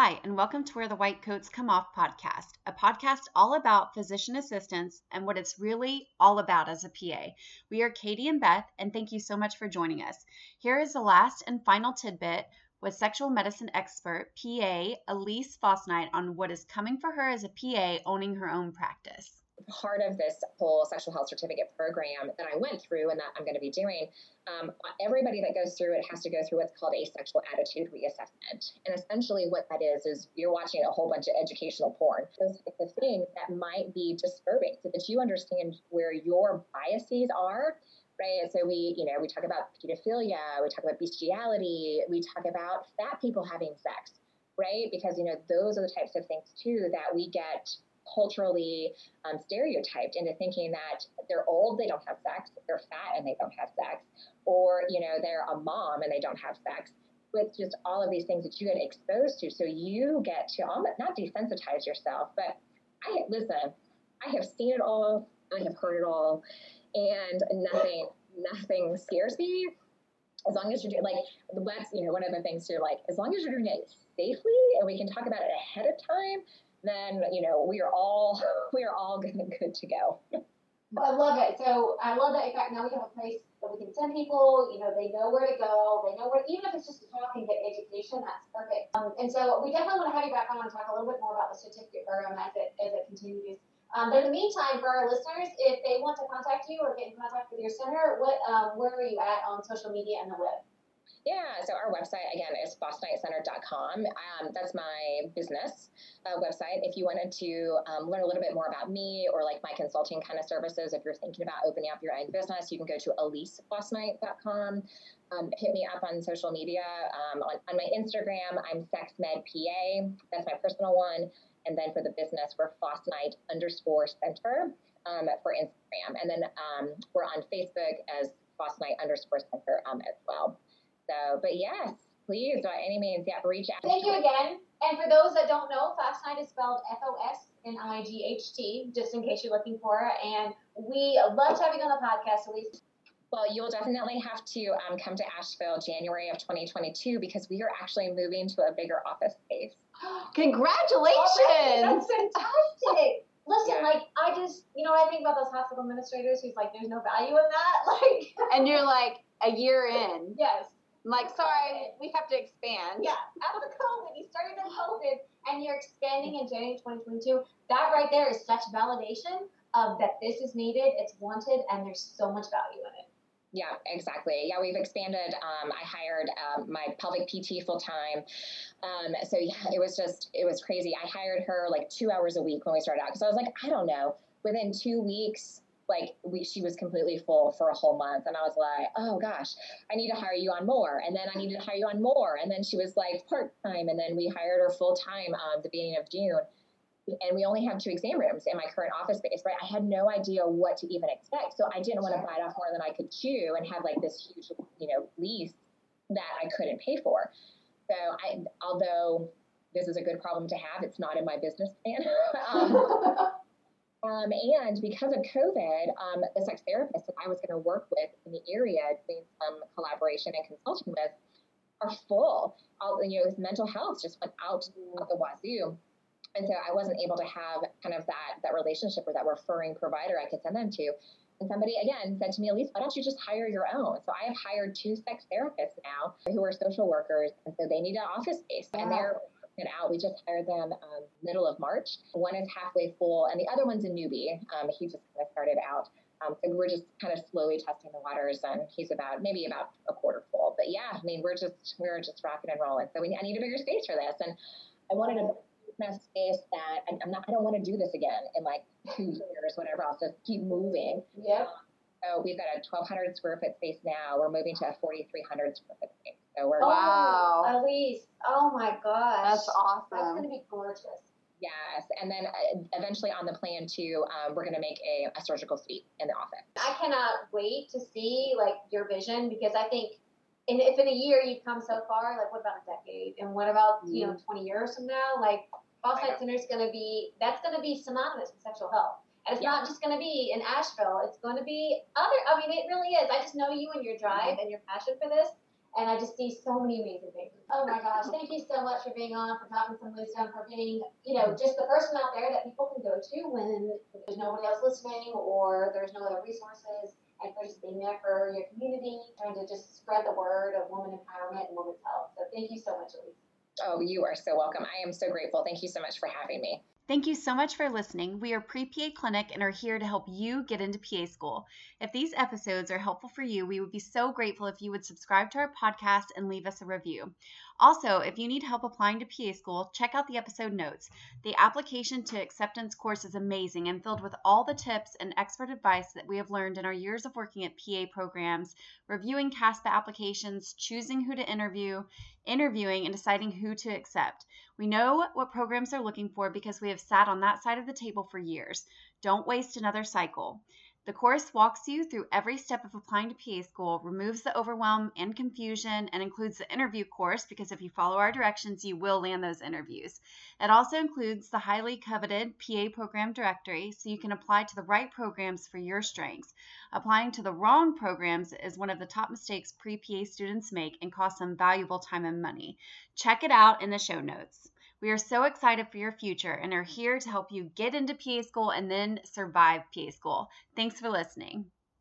Hi, and welcome to Where the White Coats Come Off podcast, a podcast all about physician assistants and what it's really all about as a PA. We are Katie and Beth, and thank you so much for joining us. Here is the last and final tidbit with sexual medicine expert, PA Elise Fosnight, on what is coming for her as a PA owning her own practice part of this whole sexual health certificate program that I went through and that I'm going to be doing, um, everybody that goes through it has to go through what's called a sexual attitude reassessment. And essentially, what that is, is you're watching a whole bunch of educational porn, those types of things that might be disturbing so that you understand where your biases are. Right. So we, you know, we talk about pedophilia, we talk about bestiality, we talk about fat people having sex, right? Because, you know, those are the types of things too that we get culturally um, stereotyped into thinking that they're old, they don't have sex, they're fat and they don't have sex, or you know they're a mom and they don't have sex. With just all of these things that you get exposed to, so you get to almost not desensitize yourself, but I listen. I have seen it all. I have heard it all, and nothing, nothing scares me as long as you're doing like that's you know one of the things too like as long as you're doing it safely and we can talk about it ahead of time then you know we are all we are all good, good to go. I love it. So I love that. In fact, now we have a place that we can send people. You know, they know where to go. They know where, even if it's just to talk and get education, that's perfect. Um, and so we definitely want to have you back on and talk a little bit more about the certificate program as it as it continues. Um, but in the meantime, for our listeners, if they want to contact you or get in contact with your center, what um, where are you at on social media and the web? Yeah, so our website again is fosnightcenter.com. Um, that's my business uh, website. If you wanted to um, learn a little bit more about me or like my consulting kind of services, if you're thinking about opening up your own business, you can go to elisefosnight.com. Um, hit me up on social media. Um, on, on, my Instagram, I'm sexmedpa. That's my personal one. And then for the business, we're Fosnight underscore center um, for Instagram. And then um, we're on Facebook as Fosnight underscore center as well. So, but yes, please, by any means, yeah, reach out. Thank you again. And for those that don't know, Fast Fosnight is spelled F O S N I G H T, just in case you're looking for it. And we love having you on the podcast, Elise. Well, you'll definitely have to um, come to Asheville January of 2022 because we are actually moving to a bigger office space. Congratulations! That's fantastic. Listen, yeah. like I just, you know, I think about those hospital administrators who's like, there's no value in that, like. and you're like a year in. Yes. Like, sorry, we have to expand. Yeah, after COVID, you started in COVID, and you're expanding in January 2022. That right there is such validation of that this is needed, it's wanted, and there's so much value in it. Yeah, exactly. Yeah, we've expanded. Um, I hired um, my pelvic PT full time. Um, so yeah, it was just it was crazy. I hired her like two hours a week when we started out because I was like, I don't know. Within two weeks, like we she was completely full for a whole month and i was like oh gosh i need to hire you on more. And then i needed to hire you on more and then she was like part-time and then we hired her full-time um, the beginning of june. And we only have two exam rooms in my current office space right? I had no idea what to even expect. So i didn't want to bite off more than i could chew and have like this huge you know lease that i couldn't pay for. So i although this is a good problem to have it's not in my business plan. Um, Um, and because of COVID, um, the sex therapists that I was going to work with in the area, doing some collaboration and consulting with, are full. All, you know, mental health just went out the wazoo. And so I wasn't able to have kind of that that relationship or that referring provider I could send them to. And somebody again said to me, Elise, why don't you just hire your own? So I have hired two sex therapists now who are social workers, and so they need an office space, wow. and they're it out. We just hired them um, middle of March. One is halfway full, and the other one's a newbie. Um, he just kind of started out. Um, so we're just kind of slowly testing the waters, and he's about maybe about a quarter full. But yeah, I mean, we're just we're just rocking and rolling. So we, I need a bigger space for this, and I wanted a space that I, I'm not. I don't want to do this again in like two years, whatever. I'll just keep moving. Yep. So we've got a 1,200 square foot space now. We're moving to a 4,300 square foot space. Oh, wow, Elise. Oh my gosh, that's awesome. That's gonna be gorgeous. Yes, and then uh, eventually on the plan too, um, we're going to make a, a, surgical suite in the office. I cannot wait to see like your vision because I think, in, if in a year you've come so far, like what about a decade, and what about mm. you know mm-hmm. twenty years from now? Like Fosnight Center is going to be that's going to be synonymous with sexual health. And it's yeah. not just going to be in Asheville. It's going to be other. I mean, it really is. I just know you and your drive mm-hmm. and your passion for this and I just see so many amazing things. Oh my gosh, thank you so much for being on, for talking some wisdom, for being, you know, just the person out there that people can go to when there's nobody else listening or there's no other resources, and for just being there for your community, trying to just spread the word of woman empowerment and women's health. So thank you so much, Elise. Oh, you are so welcome. I am so grateful. Thank you so much for having me. Thank you so much for listening. We are Pre PA Clinic and are here to help you get into PA school. If these episodes are helpful for you, we would be so grateful if you would subscribe to our podcast and leave us a review. Also, if you need help applying to PA school, check out the episode notes. The application to acceptance course is amazing and filled with all the tips and expert advice that we have learned in our years of working at PA programs, reviewing CASPA applications, choosing who to interview, interviewing, and deciding who to accept. We know what programs are looking for because we have sat on that side of the table for years. Don't waste another cycle. The course walks you through every step of applying to PA school, removes the overwhelm and confusion, and includes the interview course because if you follow our directions, you will land those interviews. It also includes the highly coveted PA program directory so you can apply to the right programs for your strengths. Applying to the wrong programs is one of the top mistakes pre PA students make and costs them valuable time and money. Check it out in the show notes. We are so excited for your future and are here to help you get into PA school and then survive PA school. Thanks for listening.